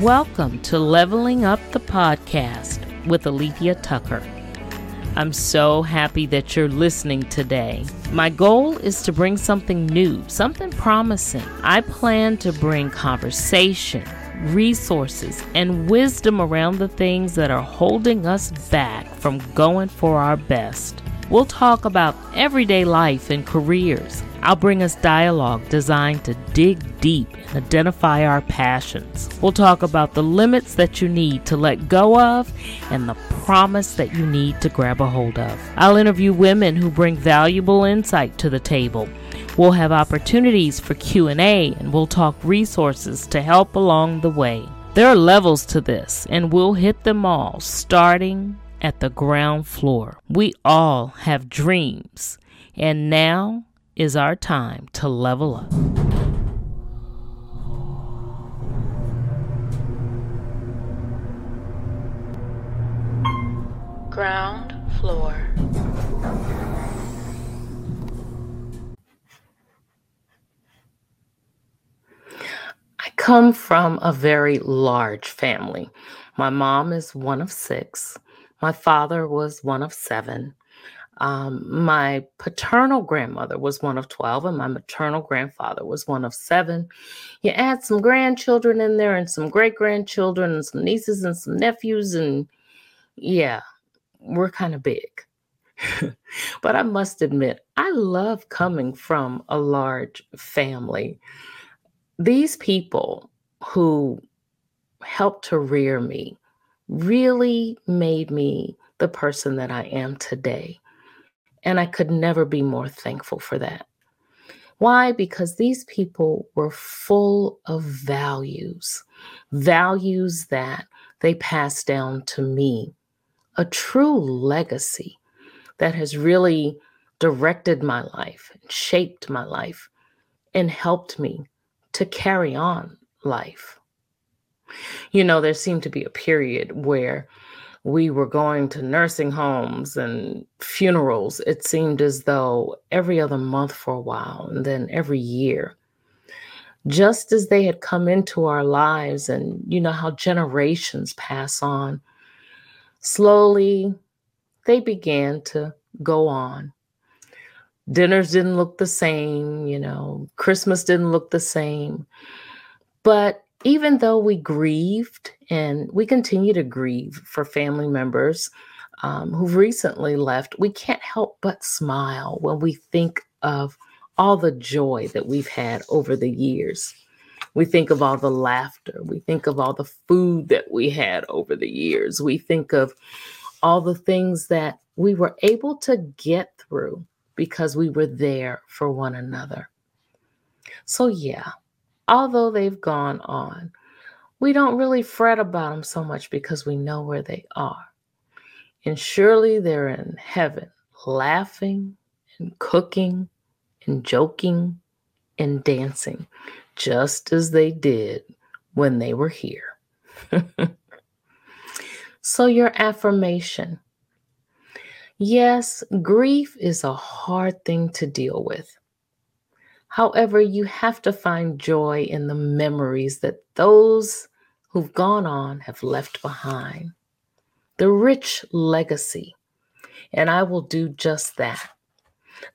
Welcome to Leveling Up the Podcast with Alethea Tucker. I'm so happy that you're listening today. My goal is to bring something new, something promising. I plan to bring conversation, resources, and wisdom around the things that are holding us back from going for our best. We'll talk about everyday life and careers I'll bring us dialogue designed to dig deep and identify our passions. We'll talk about the limits that you need to let go of and the promise that you need to grab a hold of. I'll interview women who bring valuable insight to the table. We'll have opportunities for Q&A and we'll talk resources to help along the way. There are levels to this and we'll hit them all starting at the ground floor. We all have dreams. And now is our time to level up. Ground floor. I come from a very large family. My mom is one of six. My father was one of seven. Um, my paternal grandmother was one of 12, and my maternal grandfather was one of seven. You add some grandchildren in there, and some great grandchildren, and some nieces, and some nephews, and yeah, we're kind of big. but I must admit, I love coming from a large family. These people who helped to rear me really made me the person that I am today. And I could never be more thankful for that. Why? Because these people were full of values, values that they passed down to me, a true legacy that has really directed my life, shaped my life, and helped me to carry on life. You know, there seemed to be a period where we were going to nursing homes and funerals. It seemed as though every other month for a while, and then every year. Just as they had come into our lives, and you know how generations pass on, slowly they began to go on. Dinners didn't look the same, you know, Christmas didn't look the same. But even though we grieved and we continue to grieve for family members um, who've recently left, we can't help but smile when we think of all the joy that we've had over the years. We think of all the laughter. We think of all the food that we had over the years. We think of all the things that we were able to get through because we were there for one another. So, yeah, although they've gone on, we don't really fret about them so much because we know where they are. And surely they're in heaven, laughing and cooking and joking and dancing, just as they did when they were here. so, your affirmation. Yes, grief is a hard thing to deal with. However, you have to find joy in the memories that those who've gone on have left behind. The rich legacy. And I will do just that.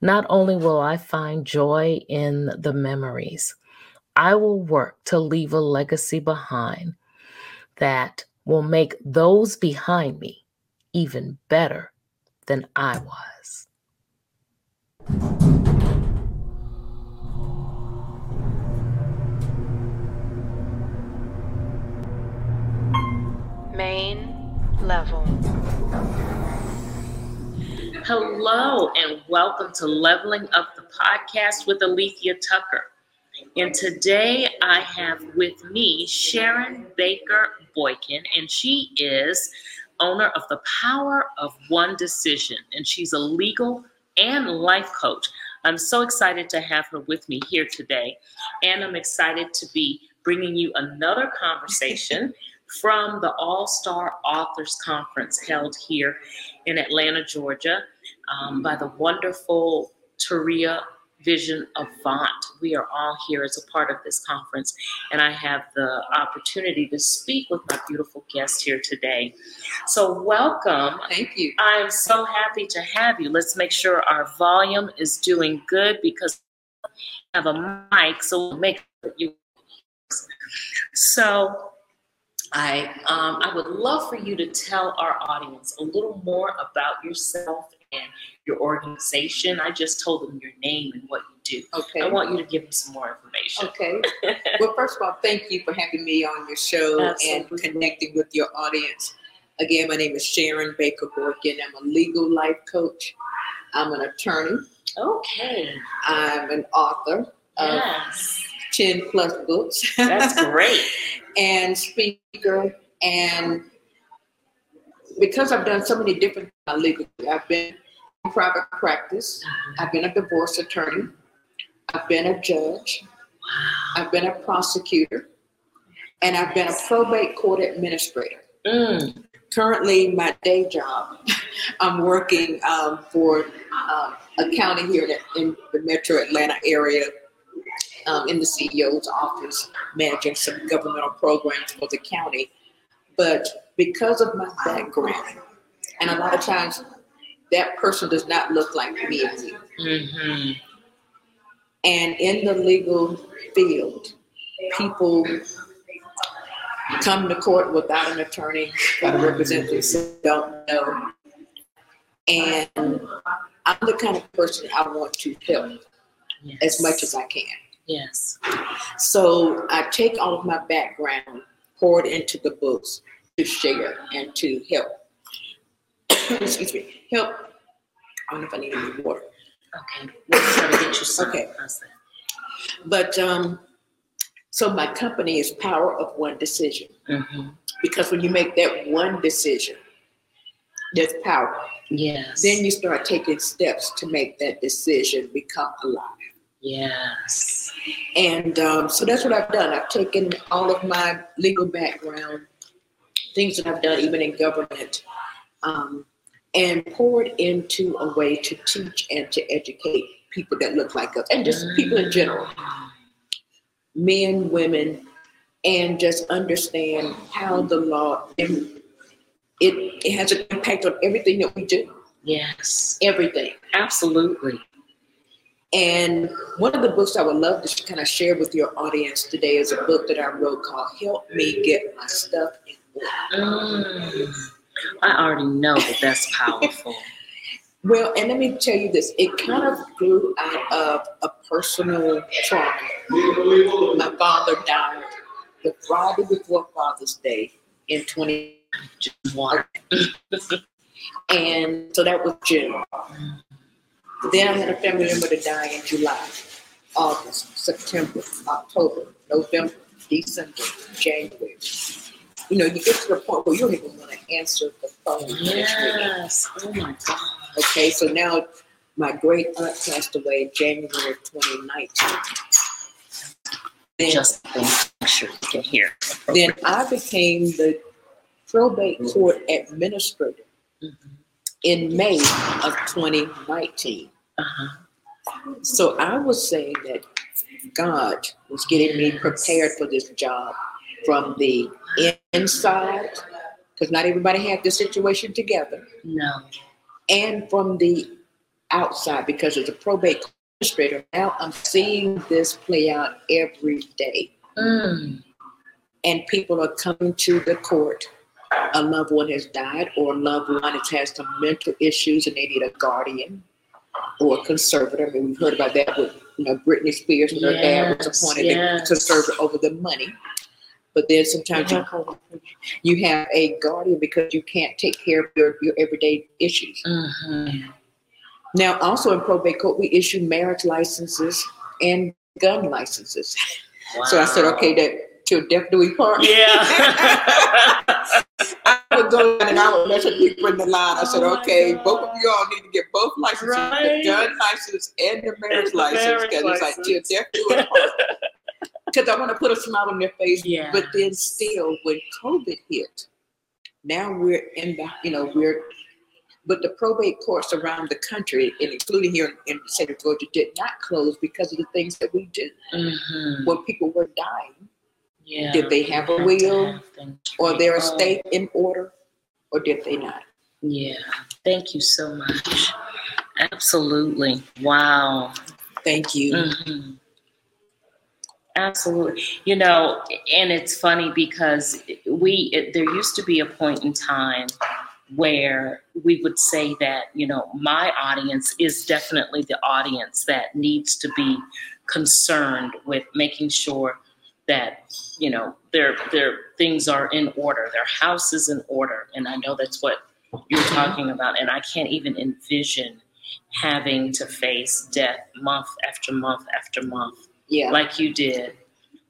Not only will I find joy in the memories, I will work to leave a legacy behind that will make those behind me even better than I was. Main level. Hello, and welcome to Leveling Up the Podcast with Alethea Tucker. And today I have with me Sharon Baker Boykin, and she is owner of The Power of One Decision, and she's a legal and life coach. I'm so excited to have her with me here today, and I'm excited to be bringing you another conversation from the All Star Authors Conference held here in Atlanta, Georgia, um, by the wonderful Taria Vision Avant. We are all here as a part of this conference, and I have the opportunity to speak with my beautiful guest here today. So, welcome. Thank you. I'm so happy to have you. Let's make sure our volume is doing good because I have a mic, so we'll make sure you. So, I um, I would love for you to tell our audience a little more about yourself and your organization. I just told them your name and what you do. Okay. I want you to give them some more information. Okay. well, first of all, thank you for having me on your show Absolutely. and connecting with your audience. Again, my name is Sharon Baker Boykin. I'm a legal life coach. I'm an attorney. Okay. I'm an author of Yes. 10 plus books. That's great. and speaker. And because I've done so many different uh, legal, I've been in private practice. I've been a divorce attorney. I've been a judge. I've been a prosecutor. And I've been a probate court administrator. Mm. Currently, my day job, I'm working um, for um, a county here in the metro Atlanta area um, in the CEO's office, managing some governmental programs for the county. But because of my background, and a lot of times that person does not look like me and you. hmm And in the legal field, people come to court without an attorney, got to represent themselves, don't know. And I'm the kind of person I want to help Yes. as much as I can. Yes. So I take all of my background, pour it into the books to share and to help. Excuse me, help. I don't know if I need any water. Okay. We'll try to get you some. Okay. But um, so my company is Power of One Decision Mhm. because when you make that one decision, there's power. Yes. Then you start taking steps to make that decision become alive. Yes. And um, so that's what I've done. I've taken all of my legal background, things that I've done, even in government, um, and poured into a way to teach and to educate people that look like us, and just people in general, men, women, and just understand how the law it, it has an impact on everything that we do, Yes. everything. Absolutely. And one of the books I would love to kind of share with your audience today is a book that I wrote called Help Me Get My Stuff in Order. Mm. I already know that that's powerful. Well, and let me tell you this it kind of grew out of a personal trauma. My father died the Friday before Father's Day in 20, Just one. and so that was June. Then I had a family member to die in July, August, September, October, November, December, January. You know, you get to the point where you don't even want to answer the phone. Yes. Oh my God. Okay, so now my great aunt passed away in January 2019. Then, Just make sure you can hear. then I became the probate court administrator Mhm. in May of 2019. Uh-huh. So I was saying that God was getting me prepared for this job from the inside, because not everybody had this situation together, No. and from the outside, because as a probate administrator, now I'm seeing this play out every day. Mm. And people are coming to the court. A loved one has died, or a loved one has had some mental issues and they need a guardian or a conservator. I mean, we've heard about that with you know Britney Spears when her dad was appointed yes. conservator over the money. But then sometimes you, you have a guardian because you can't take care of your, your everyday issues. Mhm. Now, also in probate court, we issue marriage licenses and gun licenses. So I said, okay, that till death do we part. Yeah. I would go and I would let people in the line. I said, Oh okay, God. both of you all need to get both licenses, Right. the gun license and the marriage the license, because it's like till license. death do us. Because I want to put a smile on their face. Yeah. But then still, when COVID hit, now we're in the, you know, we're, but the probate courts around the country, and including here in the state of Georgia, did not close because of the things that we do. Mhm. When people were dying, Yeah. did they have a will or their estate in order, or did they not? Yeah. Thank you so much. Absolutely. Wow. Thank you. Mhm. Absolutely. You know, and it's funny because we, it, there used to be a point in time where we would say that, you know, my audience is definitely the audience that needs to be concerned with making sure that, you know, their, their things are in order, their house is in order. And I know that's what you're mm-hmm. talking about. And I can't even envision having to face death month after month after month Yeah. like you did.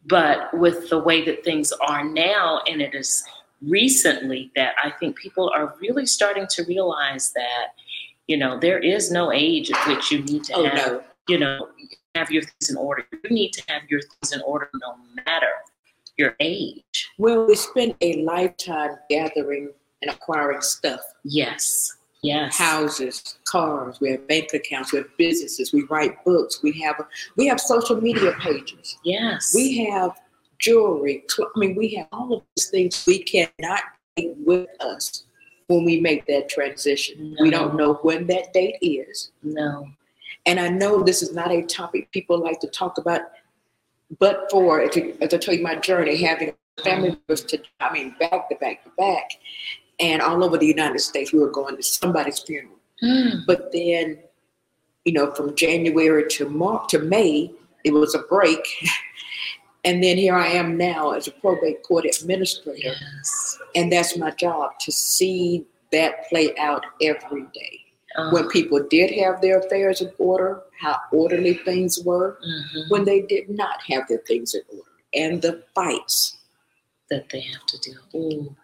But with the way that things are now, and it is recently that I think people are really starting to realize that, you know, there is no age at which you need to oh have, no. you know, have your things in order. You need to have your things in order no matter your age. Well, we spend a lifetime gathering and acquiring stuff. Yes. Yes. houses, cars, we have bank accounts, we have businesses, we write books, we have we have social media pages, Yes. we have jewelry. cl- I mean, we have all of these things we cannot take with us when we make that transition. We don't know when that date is, no. and I know this is not a topic people like to talk about. But for as I as I tell you my journey, having family members to I mean back to back to back, and all over the United States, we were going to somebody's funeral. Mm. But then, you know, from January to March to May, it was a break. and then here I am now as a probate court administrator. Yes. And that's my job to see that play out every day. Oh, When uh-huh. people did have their affairs in order, how orderly things were, mhm. when they did not have their things in order, and the fights. That they have to deal with. Mm.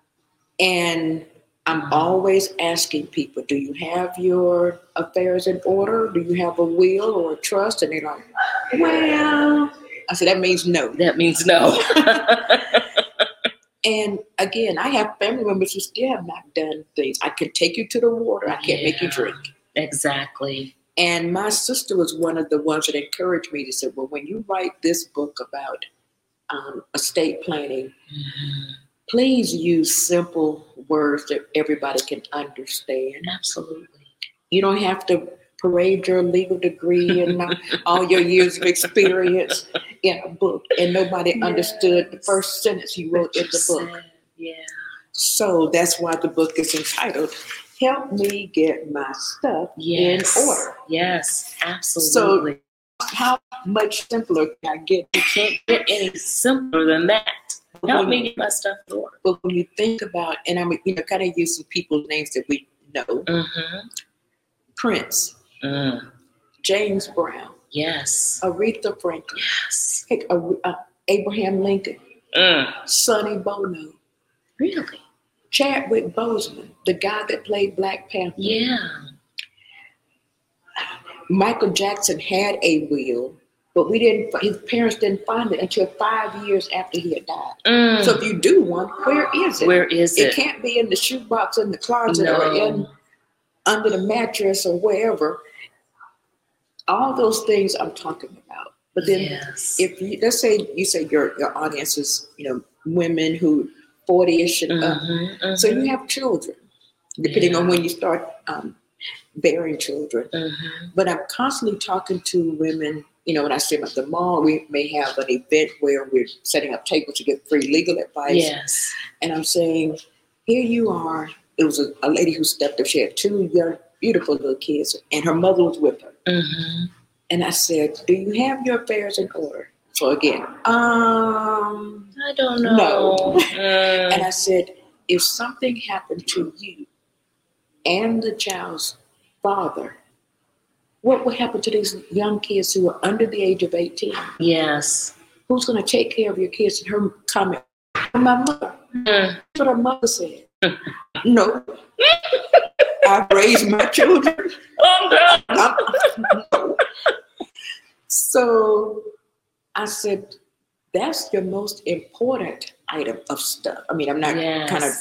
And I'm uh-huh. always asking people, do you have your affairs in order? Do you have a will or a trust? And they're like, well, I said, that means no. That means no. And again, I have family members who still have not done things. I can take you to the water, I can't make you drink. exactly. And my sister was one of the ones that encouraged me to say, well, when you write this book about um, estate planning, Mhm. please use simple words that everybody can understand. Absolutely. You don't have to parade your legal degree and not all your years of experience in a book. And nobody understood the first sentence you wrote in the book. Said, Yeah. So that's why the book is entitled Help Me Get My Stuff Yes. in Order. Yes. Absolutely. How much simpler can I get? you can't get any simpler than that. Help me get my stuff in order. But when you think about, and I'm you know kind of use some people's names that we know: Mm-hmm. Prince, Mm. James Brown, Yes. Aretha Franklin, Yes. heck, uh, uh, Abraham Lincoln, Mm. Sonny Bono, Really? Chadwick Boseman, the guy that played Black Panther. Yeah. Michael Jackson had a will, but we didn't. His parents didn't find it until five years after he had died. Mm. So if you do one, where is it? Where is it it? can't be in the shoebox in the closet or in under the mattress or wherever. All those things I'm talking about. But then yes. if you let's say you say your your audience is, you know, women who 40ish and up. Mhm, So mhm, you have children, depending on when you start um, bearing children. mhm. But I'm constantly talking to women. You know, when I see them at the mall, we may have an event where we're setting up tables to get free legal advice. Yes. And I'm saying, here you are. It was a, a lady who stepped up. She had two young, beautiful little kids, and her mother was with her. Mm-hmm. And I said, Do you have your affairs in order? So again, um, I don't know. No. Mm. and I said, if something happened to you and the child's father, what would happen to these young kids who are under the age of 18? yes. who's going to take care of your kids? And her comment, my mother. Mm. That's what her mother said. no. I raised my children. No. I'm- So I said, that's your most important item of stuff. I mean, I'm not kind of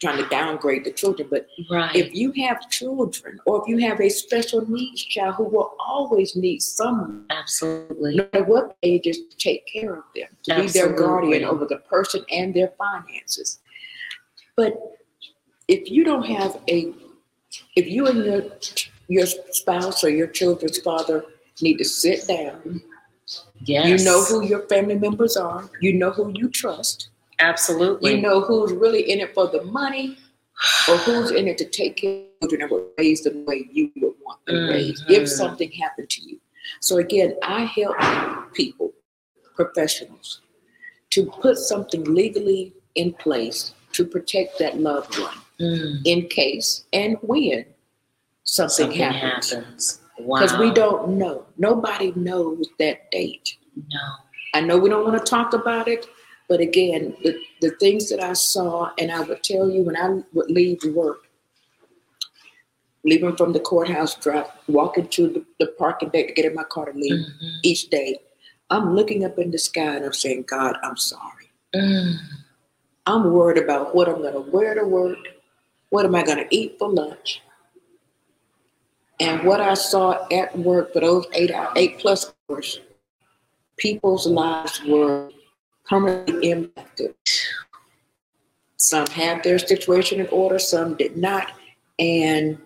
trying to downgrade the children, but Right. if you have children or if you have a special needs child who will always need someone, Absolutely. no matter what age, is to take care of them, to be their guardian over the person and their finances. But if you don't have a, if you and your your spouse or your children's father need to sit down, Yes. you know who your family members are, you know who you trust, Absolutely. you know who's really in it for the money or who's in it to take care of children and will raise them the way you would want them raised Mhm. if something happened to you. So again, I help people, professionals, to put something legally in place to protect that loved one Mm. in case and when something, Something happens. happens. Wow. Because we don't know. Nobody knows that date. No. I know we don't want to talk about it, but again, the, the things that I saw, and I would tell you when I would leave work, leaving from the courthouse, drive, walking to the, the parking deck to get in my car to leave Mhm. each day, I'm looking up in the sky and I'm saying, God, I'm sorry. Mm. I'm worried about what I'm going to wear to work, what am I going to eat for lunch, and what I saw at work for those eight eight plus hours, people's lives were permanently impacted. Some had their situation in order, some did not, and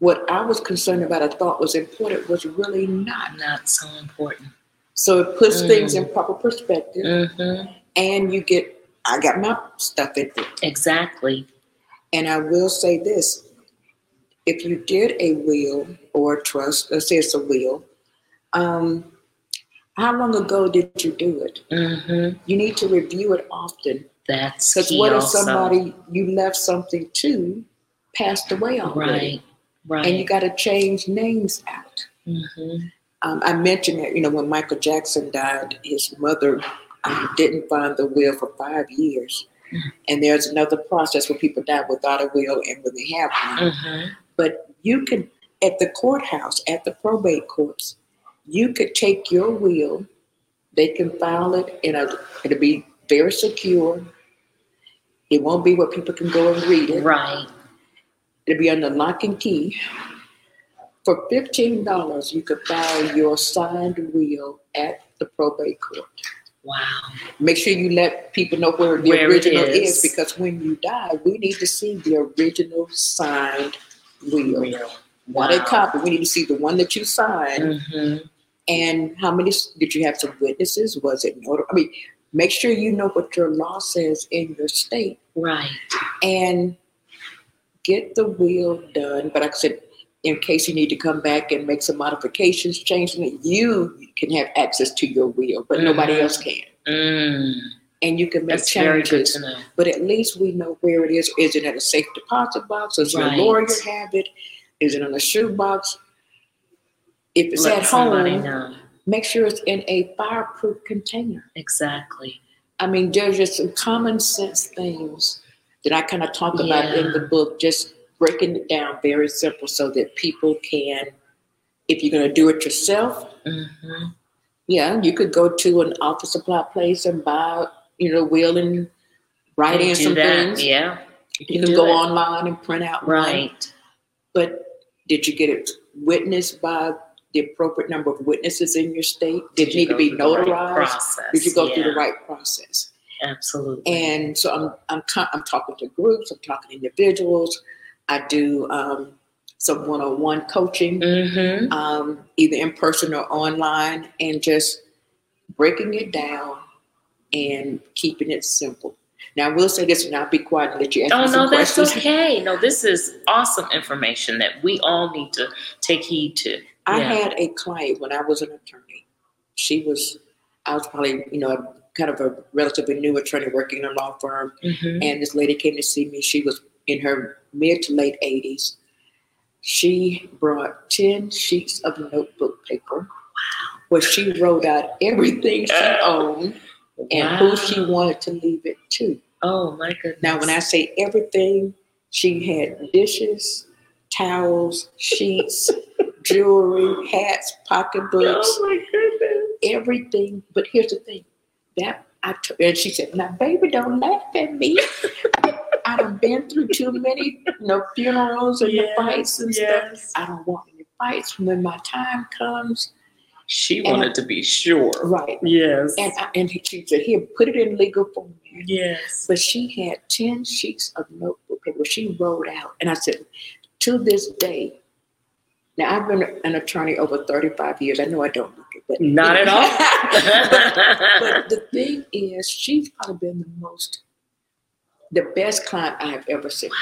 what I was concerned about, I thought was important, was really not. Not so important. So it puts Mm. things in proper perspective, hmm and you get. I got my stuff in there. Exactly. And I will say this if you did a will or a trust, let's say it's a will, um, how long ago did you do it? hmm You need to review it often. That's Because what if also. somebody you left something to passed away already? Right. Right. And you got to change names out. hmm Um, I mentioned that, you know, when Michael Jackson died, his mother um, didn't find the will for five years. And there's another process where people die without a will and when they have one. hmm But you could, at the courthouse, at the probate courts, you could take your will, they can file it in a, it'll be very secure. It won't be where people can go and read it. Right. It'll be under lock and key. For fifteen dollars, you could file your signed will at the probate court. Wow. Make sure you let people know where the Where original is. is, because when you die, we need to see the original signed will. Real. Not a copy. We need to see the one that you signed hmm and how many did you have some witnesses? Was it notar? I mean, make sure you know what your law says in your state Right. and get the will done. But like I said, in case you need to come back and make some modifications, change it, you can have access to your will, but nobody Mhm. else can. Mm. And you can make That's changes. But at least we know where it is. Is it at a safe deposit box? Does Right. your lawyer have it? Is it in a shoebox? If it's Let at home, make sure it's in a fireproof container. Exactly. I mean, there's just some common sense things that I kind of talk about in the book, just breaking it down very simple so that people can, if you're going to do it yourself, hmm yeah, you could go to an office supply place and buy, you know, will and write in some that. things. Yeah. You can can go it. online and print out one. Right. But did you get it witnessed by the appropriate number of witnesses in your state? Did it need to be right notarized? process? Did you go through the right process? Absolutely. And so I'm I'm I'm talking to groups, I'm talking to individuals. I do um, some one-on-one coaching, hmm um, either in person or online, and just breaking it down and keeping it simple. Now, I will say this, and I'll be quiet and let you ask Oh no, that's questions. okay. No, this is awesome information that we all need to take heed to. I Yeah. had a client when I was an attorney. She was, I was probably, you know, kind of a relatively new attorney working in a law firm. Mhm. And this lady came to see me. She was in her mid to late 80s. She brought 10 sheets of notebook paper wow. where she wrote out everything she owned and who she wanted to leave it to. Oh my goodness. Now, when I say everything, she had dishes, towels, sheets, jewelry, hats, pocketbooks, Oh my goodness. everything. But here's the thing that I t- and she said, "Now, baby, don't laugh at me. I done been through too many, you know, funerals and the fights and stuff. I don't want any fights when my time comes." She And- wanted to be sure. Right. Yes. And I, and she said, "Here, put it in legal form. yes. But she had 10 sheets of notebook paper she wrote out. And I said, to this day, now I've been an attorney over 35 years. I know I don't look it, but Not at all. but the thing is, she's probably been the most, the best client I've ever seen. Wow.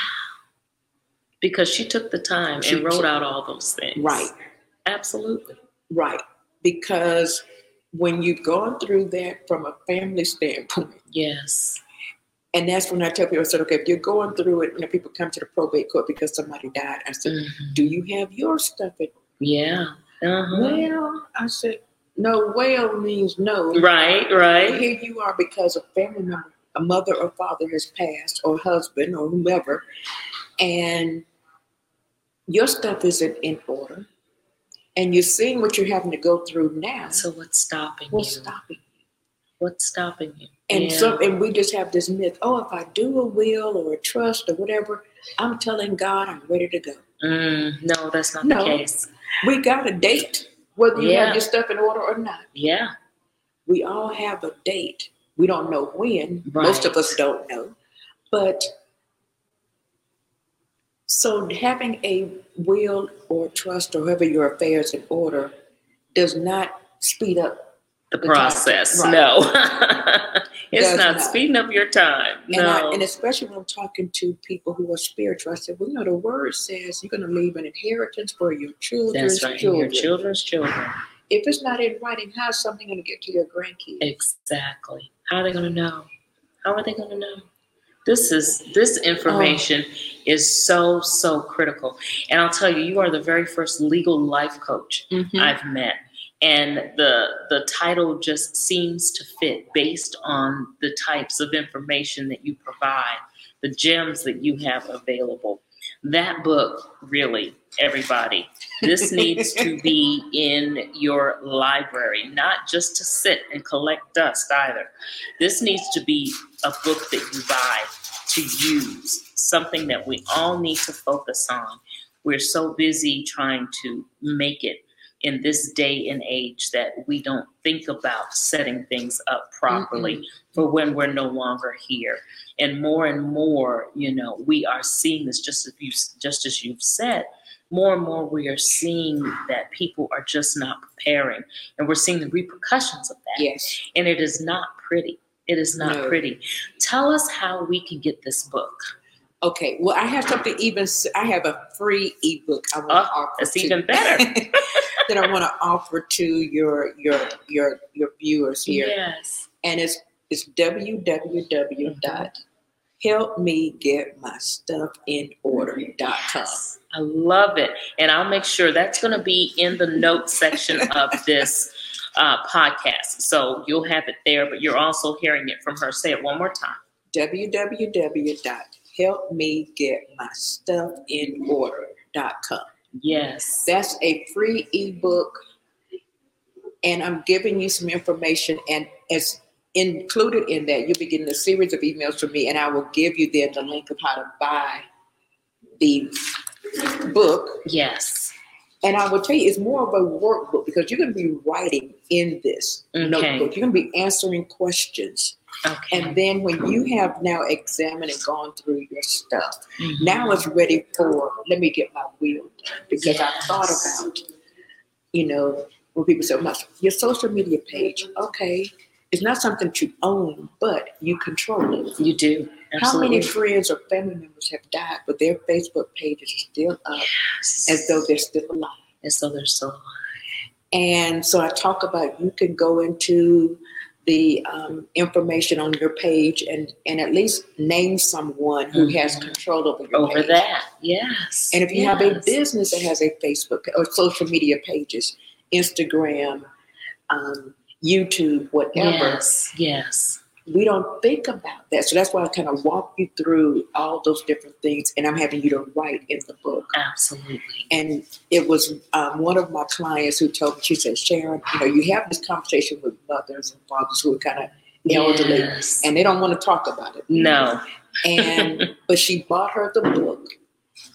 because she took the time She and wrote took- out all those things. Right, Absolutely. right. Because when you've gone through that from a family standpoint, Yes. and that's when I tell people, I said, okay, if you're going through it, you know, people come to the probate court because somebody died. I said, Mhm. do you have your stuff in Yeah. Uh-huh. Well, I said, no, well means no. Right, right. Here you are because a family member, a mother or father has passed, or husband, or whomever, and your stuff isn't in order. And you're seeing what you're having to go through now. So what's stopping What's you? stopping? What's stopping you? And yeah. so, and we just have this myth. Oh, if I do a will or a trust or whatever, I'm telling God I'm ready to go. Mm, no, that's not No. the case. We got a date, whether you Yeah. have your stuff in order or not. Yeah. we all have a date. We don't know when. Most of us don't know. But so having a will or trust or however your affairs in order does not speed up. The The process. Right. No. it's not not. speeding up your time. And, No. I, and especially when I'm talking to people who are spiritual, I said, well, you know, the word says you're going to leave an inheritance for your children's right. children. Your children's children. If it's not in writing, how's something going to get to your grandkids? Exactly. How are they going to know? How are they going to know? This is this information is so so critical. And I'll tell you, you are the very first legal life coach Mhm. I've met. And the the title just seems to fit based on the types of information that you provide, the gems that you have available. That book, really, everybody, this needs to be in your library, not just to sit and collect dust either. This needs to be a book that you buy to use, something that we all need to focus on. We're so busy trying to make it in this day and age that we don't think about setting things up properly for when we're no longer here. And more and more, you know, we are seeing this just as you just as you've said. More and more, we are seeing that people are just not preparing, and we're seeing the repercussions of that. Yes. And it is not pretty. It is not No. pretty. Tell us how we can get this book. Okay. Well, I have something even. i have a free ebook I want to Oh, offer. It's to- even better. that I want to offer to your your your your viewers here, Yes. and it's it's www.helpmegetmystuffinorder.com. I love it. And I'll make sure that's going to be in the notes section of this uh, podcast. So you'll have it there, but you're also hearing it from her. Say it one more time. www.helpmegetmystuffinorder.com. Yes. That's a free ebook, and I'm giving you some information, and it's included in that. You'll be getting a series of emails from me, and I will give you then the link of how to buy the book. Yes. And I will tell you, it's more of a workbook because you're going to be writing in this Okay. notebook. You're going to be answering questions. Okay. And then when you have now examined and gone through your stuff, Mhm. now it's ready for let me get my wheel done because I thought about, you know, when people say, "My your social media page, okay, it's not something that you own, but you control it. you do. How many friends or family members have died, but their Facebook pages are still up Yes. as though they're still alive? And so they're still alive. And so I talk about you can go into the um, information on your page and, and at least name someone who has Mhm. control over your over page. that. Yes. And if you have a business that has a Facebook or social media pages, Instagram, um, YouTube, whatever. Yes, yes. We don't think about that. So that's why I kind of walk you through all those different things, and I'm having you to write in the book. Absolutely. And it was um, one of my clients who told me, she said, Sharon, you know, you have this conversation with mothers and fathers who are kind of elderly, Yes. and they don't want to talk about it. No. And but she bought her the book,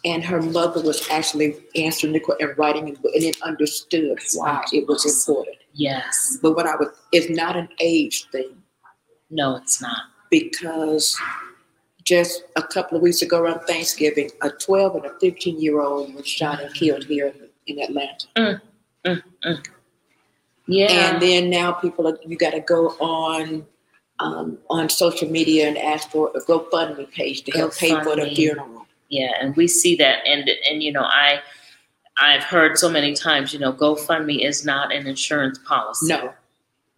and her mother was actually answering the question and writing it, and it understood why it was important. Yes. But what I would, it's not an age thing No, it's not. because just a couple of weeks ago around Thanksgiving, a 12 and a 15 year old was shot and killed here in, in Atlanta. Mm, mm, mm. Yeah. And then now people are, you got to go on um, on social media and ask for a GoFundMe page to help pay for the funeral. yeah, and we see that and and you know, I I've heard so many times, you know, GoFundMe is not an insurance policy. No,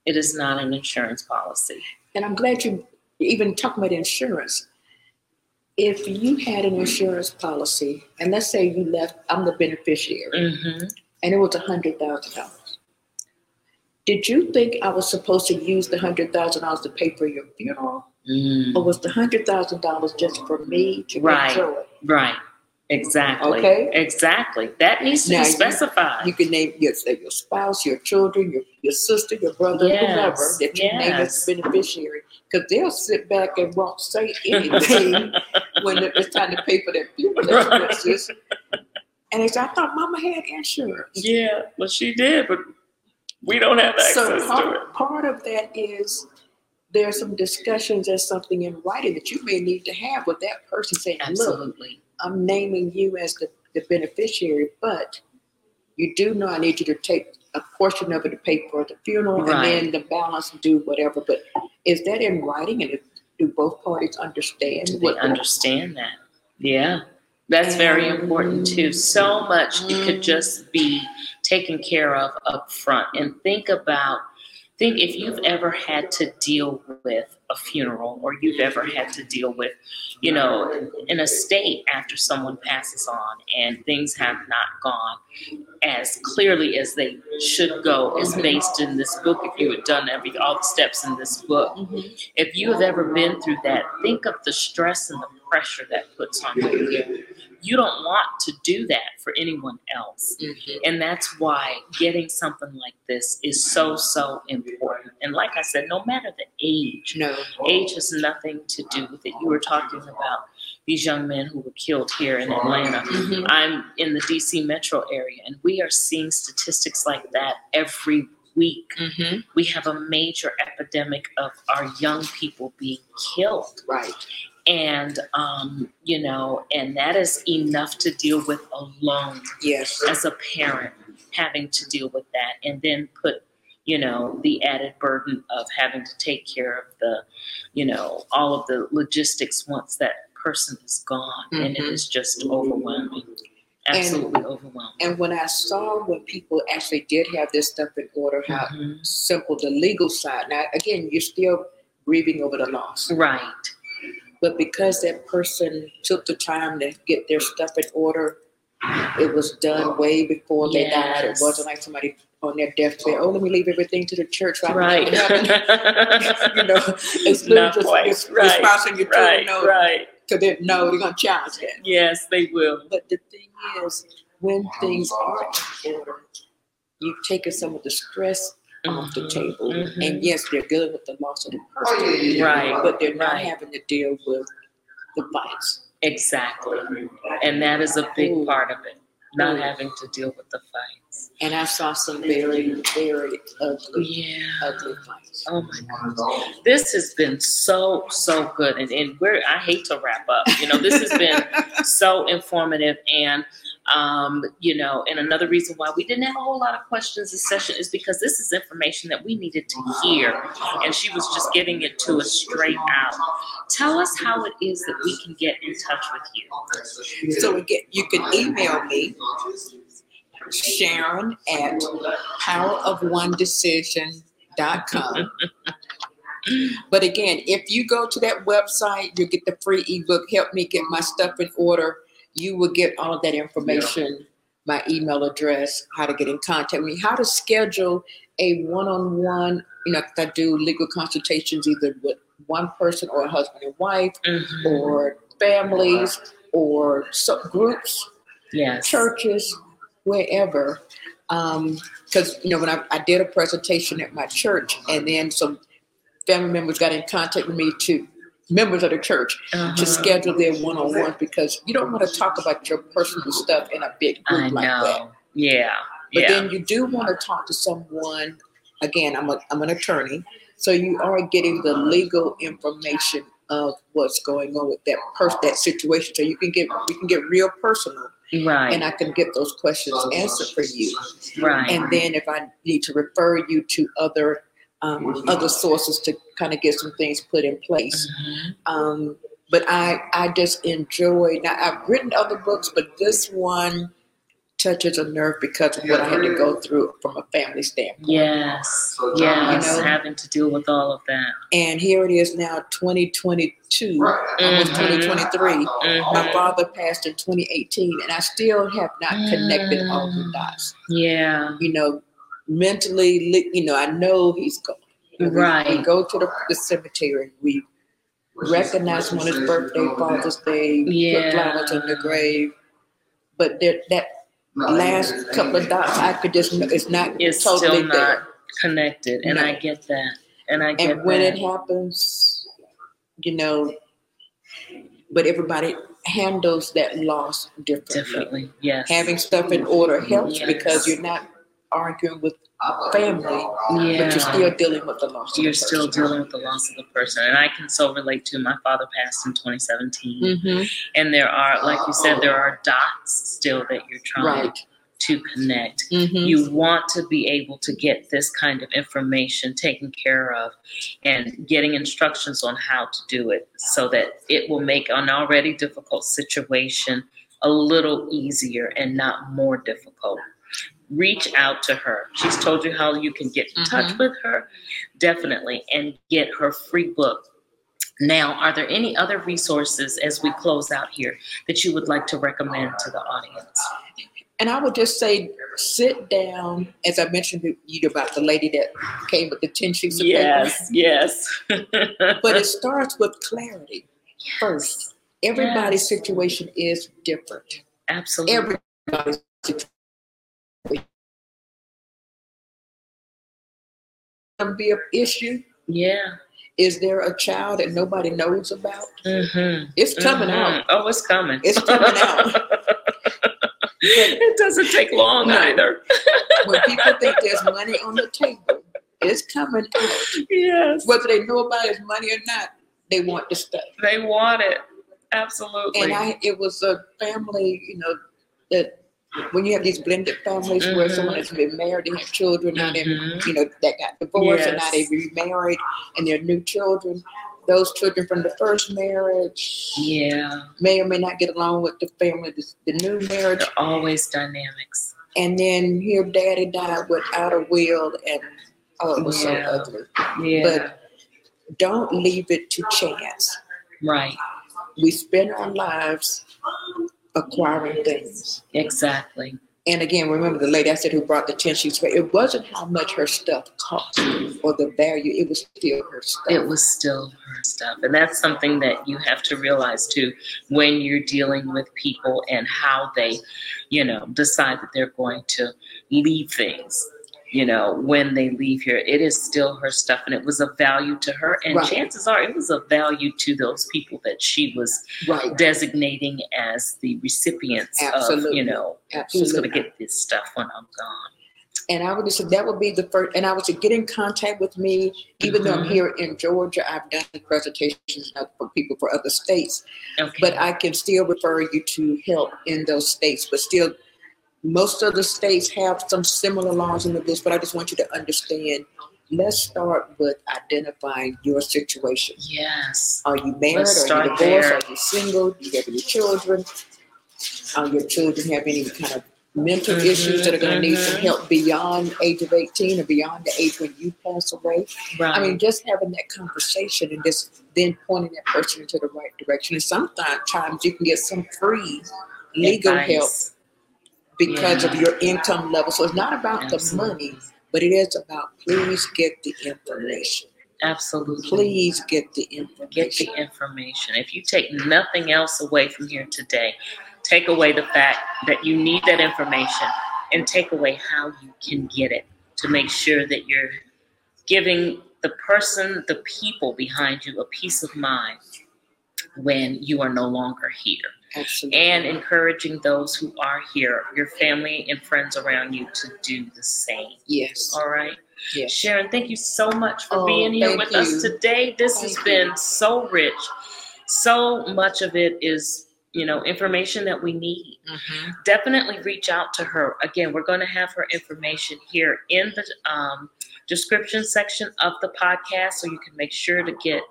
It is not an insurance policy. and I'm glad you even talking about insurance. If you had an insurance policy, and let's say you left, I'm the beneficiary, Mm-hmm. and it was a hundred thousand dollars. Did you think I was supposed to use the hundred thousand dollars to pay for your funeral, Mm. or was the hundred thousand dollars just for me to Right. enjoy? Right. Exactly. Okay. Exactly. That needs to Now, be specified. You can name your, your spouse, your children, your, your sister, your brother, Yes, whoever that you name as yes. the beneficiary, because they'll sit back and won't say anything when it's time to pay for their funeral Right. expenses. And they say, I thought Mama had insurance. yeah, well she did, but we don't have access So to it. part, part of that is there's some discussions and something in writing that you may need to have with that person saying, Absolutely. I'm naming you as the, the beneficiary, but you do know I need you to take a portion of it to pay for the funeral Right. and then the balance do whatever. But is that in writing and do both parties understand? Do they understand that? Yeah. That's very important too. So much it could just be taken care of up front. And think about think if you've ever had to deal with a funeral or you've ever had to deal with, you know, an estate after someone passes on and things have not gone as clearly as they should go is based in this book if you had done every all the steps in this book Mhm. if you have ever been through that, think of the stress and the pressure that puts on you. You don't want to do that for anyone else. Mhm. And that's why getting something like this is so, so important. And like I said, no matter the age, No. age has nothing to do with it. You were talking about these young men who were killed here in Atlanta. Mhm. I'm in the DC metro area, and we are seeing statistics like that every week Mhm. we have a major epidemic of our young people being killed Right. And um, you know and that is enough to deal with alone Yes. as a parent having to deal with that and then put you know the added burden of having to take care of the you know all of the logistics once that person is gone and it Mhm. is just overwhelming absolutely overwhelming And when I saw when people actually did have this stuff in order, how Mhm. simple the legal side. Now, again, you're still grieving over the loss. right But because that person took the time to get their stuff in order, it was done way before they died. It wasn't like somebody on their deathbed, oh, let me leave everything to the church. so I can right happen." you know, it's Not just quite. it's Right. responsible you right know, right because they know they're going to challenge that. Yes, they will. But the thing is, when things are in order, you've taken some of the stress off the table. mhm. And yes, they're dealing with the loss of the person, Right, but they're not right. having to deal with the fights. Exactly. And that is a big Ooh. part of it, not Ooh. having to deal with the fights. And I saw some very, very ugly, Yeah. ugly fights. Oh my God. This has been so, so good. And, and we're, I hate to wrap up. You know, this has been so informative. And, um, you know, and another reason why we didn't have a whole lot of questions this session is because this is information that we needed to hear. And she was just getting it to us straight out. Tell us how it is that we can get in touch with you. So you can email me, Sharon at powerofonedecision.com. But again, if you go to that website, you'll get the free ebook, Help Me Get My Stuff in Order. You will get all of that information, my email address, how to get in contact with me, how to schedule a one-on-one, you know, I do legal consultations either with one person or a husband and wife, Mhm. or families, or groups, yes. churches, wherever. Because you know, when I, I did a presentation at my church, and then some family members got in contact with me to members of the church Uh-huh. to schedule their one-on-ones because you don't want to talk about your personal stuff in a big group like that. Yeah. But yeah. then you do want to talk to someone. Again, I'm a I'm an attorney, so you are getting the legal information of what's going on with that person, that situation. So you can get you can get real personal, right. and I can get those questions answered for you. right. And then if I need to refer you to other um, other sources to kind of get some things put in place. Mhm. Um, but I I just enjoy. Now I've written other books, but this one touches a nerve because of what I had to go through from a family standpoint. Yes. Yes. You know? Having to deal with all of that. And here it is now, 2022, almost Mhm. 2023. My Mhm. father passed in 2018, and I still have not connected all the dots. Yeah. You know, mentally, you know, I know he's gone. You know, we- We, Right. go to the, the cemetery, we recognize him on his birthday, Father's Day, Yeah. put flowers on the grave. But there, that last couple of dots, I could just it's not It's totally still not there. connected. And No. I get that. And I get And when that. it happens, you know, but everybody handles that loss differently. Differently. Yes. Having stuff in order helps Yes. because you're not arguing with family, yeah. but you're still dealing with the loss. You're the still dealing with the loss of the person. And I can so relate to my father passed in 2017. Mhm. And there are, like you said, there are dots still that you're trying Right. to connect. Mhm. You want to be able to get this kind of information taken care of and getting instructions on how to do it so that it will make an already difficult situation a little easier and not more difficult. Reach out to her. She's told you how you can get in touch mm-hmm. with her, definitely, and get her free book. Now, are there any other resources as we close out here that you would like to recommend to the audience? And I would just say, sit down, as I mentioned to you about the lady that came with the 10 sheets of Yes, yes. paper. But it starts with clarity first. Everybody's situation is different. Absolutely. Everybody's situation. Gonna be an issue. yeah. Is there a child that nobody knows about? Mm-hmm. It's coming Mhm. out. Oh, it's coming. It's coming out. it doesn't take long No. either. When people think there's money on the table, it's coming out. yes. Whether they know about his money or not, they want the stuff. They want it. Absolutely. And I, it was a family, you know, that when you have these blended families where Mhm. someone has been married, they have children, now they, Mhm. you know, that got divorced, and now they remarried, and their new children. Those children from the first marriage yeah. may or may not get along with the family, the, the new marriage, There are always dynamics. and then here, daddy died without a will, and oh, it was Yeah. so ugly. Yeah. But don't leave it to chance. right. We spend our lives acquiring things. Exactly. And again, remember the lady I said who brought the 10 sheets, but it wasn't how much her stuff cost or the value, it was still her stuff. It was still her stuff. And that's something that you have to realize too when you're dealing with people and how they, you know, decide that they're going to leave things. You know, when they leave here, it is still her stuff and it was of value to her. And Right. chances are it was of value to those people that she was right. designating as the recipients of, Absolutely. you know, who's going to get this stuff when I'm gone. And I would just say that would be the first, and I would say get in contact with me, even though I'm Mhm. here in Georgia. I've done presentations for people for other states, Okay. but I can still refer you to help in those states. But still, most of the states have some similar laws in the books, but I just want you to understand. Let's start with identifying your situation. yes. Are you married? Let's Are you divorced? there. Are you single? Do you have any children? Are your children have any kind of mental Mhm, issues that are going to need some mhm. help beyond age of 18 or beyond the age when you pass away? Right. I mean, just having that conversation and just then pointing that person into the right direction. And sometimes you can get some free legal help Advice. Because of your income level. So it's not about Absolutely. the money, but it is about please get the information. Absolutely. Please get the information. Get the information. If you take nothing else away from here today, take away the fact that you need that information and take away how you can get it to make sure that you're giving the person, the people behind you, a peace of mind when you are no longer here. Absolutely. And encouraging those who are here, your family and friends around you, to do the same. yes. All right. Yes. Sharon, thank you so much for Oh, being here with us today. This Thank has you. been so rich. So much of it is, you know, information that we need. Mhm. Definitely reach out to her. Again, we're going to have her information here in the um, description section of the podcast so you can make sure to get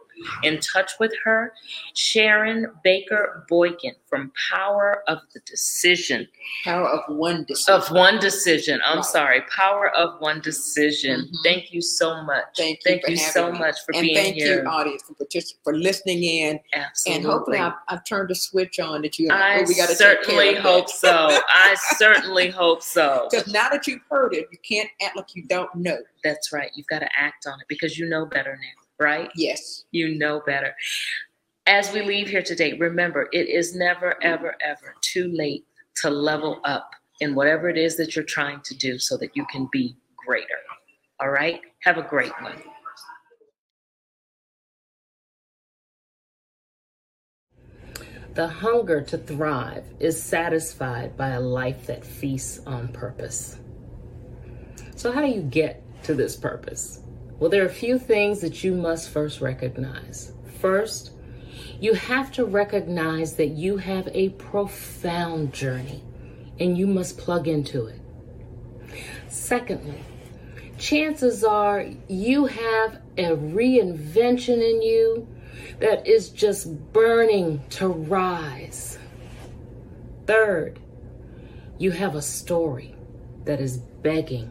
in touch with her. Sharon Baker Boykin from Power of the Decision Power of one decision. of one decision. I'm Right. sorry, power of one decision. Mhm. Thank you so much. Thank you for so me. much for and being thank here. you, audience, for partic- for listening in. Absolutely. And hopefully, I've, I've turned a switch on that you. I oh, we got to certainly hope so. I certainly hope so. Because now that you've heard it, you can't act like you don't know. That's right. You've got to act on it because you know better now, right? Yes. You know better. As we leave here today, remember it is never, ever, ever too late to level up in whatever it is that you're trying to do so that you can be greater. All right? Have a great one. The hunger to thrive is satisfied by a life that feasts on purpose. So, how do you get to this purpose? Well, there are a few things that you must first recognize. First, you have to recognize that you have a profound journey and you must plug into it. Secondly, chances are you have a reinvention in you that is just burning to rise. Third, you have a story that is begging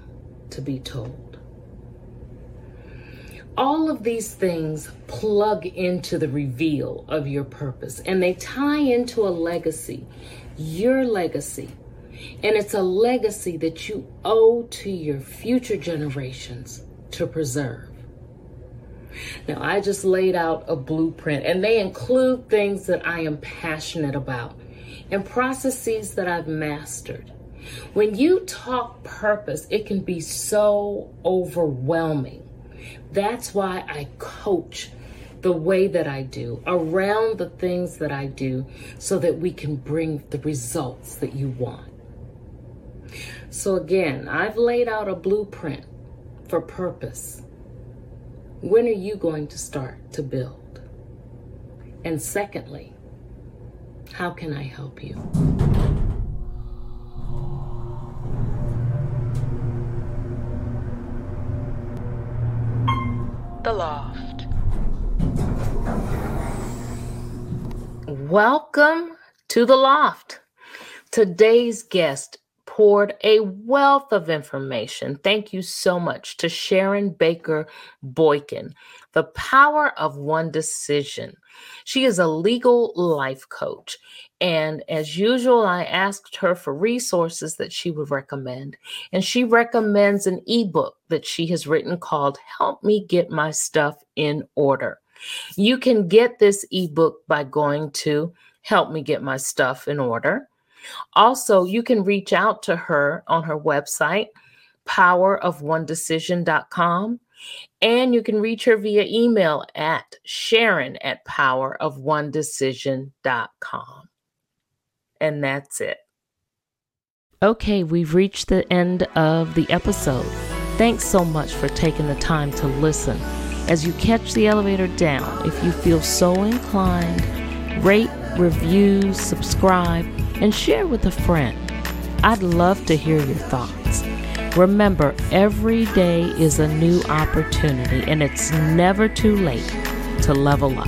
to be told. All of these things plug into the reveal of your purpose and they tie into a legacy, your legacy. And it's a legacy that you owe to your future generations to preserve. Now, I just laid out a blueprint, and they include things that I am passionate about and processes that I've mastered. When you talk purpose, it can be so overwhelming. That's why I coach the way that I do around the things that I do so that we can bring the results that you want. So, again, I've laid out a blueprint for purpose. When are you going to start to build? And secondly, how can I help you? The Loft. Welcome to the loft. Today's guest poured a wealth of information. Thank you so much to Sharon Baker Boykin, the power of one decision. She is a legal life coach. And as usual, I asked her for resources that she would recommend. And she recommends an ebook that she has written called Help Me Get My Stuff in Order. You can get this ebook by going to Help Me Get My Stuff in Order. Also, you can reach out to her on her website, powerofonedecision.com, and you can reach her via email at sharon at powerofonedecision.com. And that's it. Okay, we've reached the end of the episode. Thanks so much for taking the time to listen. As you catch the elevator down, if you feel so inclined, rate, review, subscribe, and share with a friend. I'd love to hear your thoughts. Remember, every day is a new opportunity, and it's never too late to level up.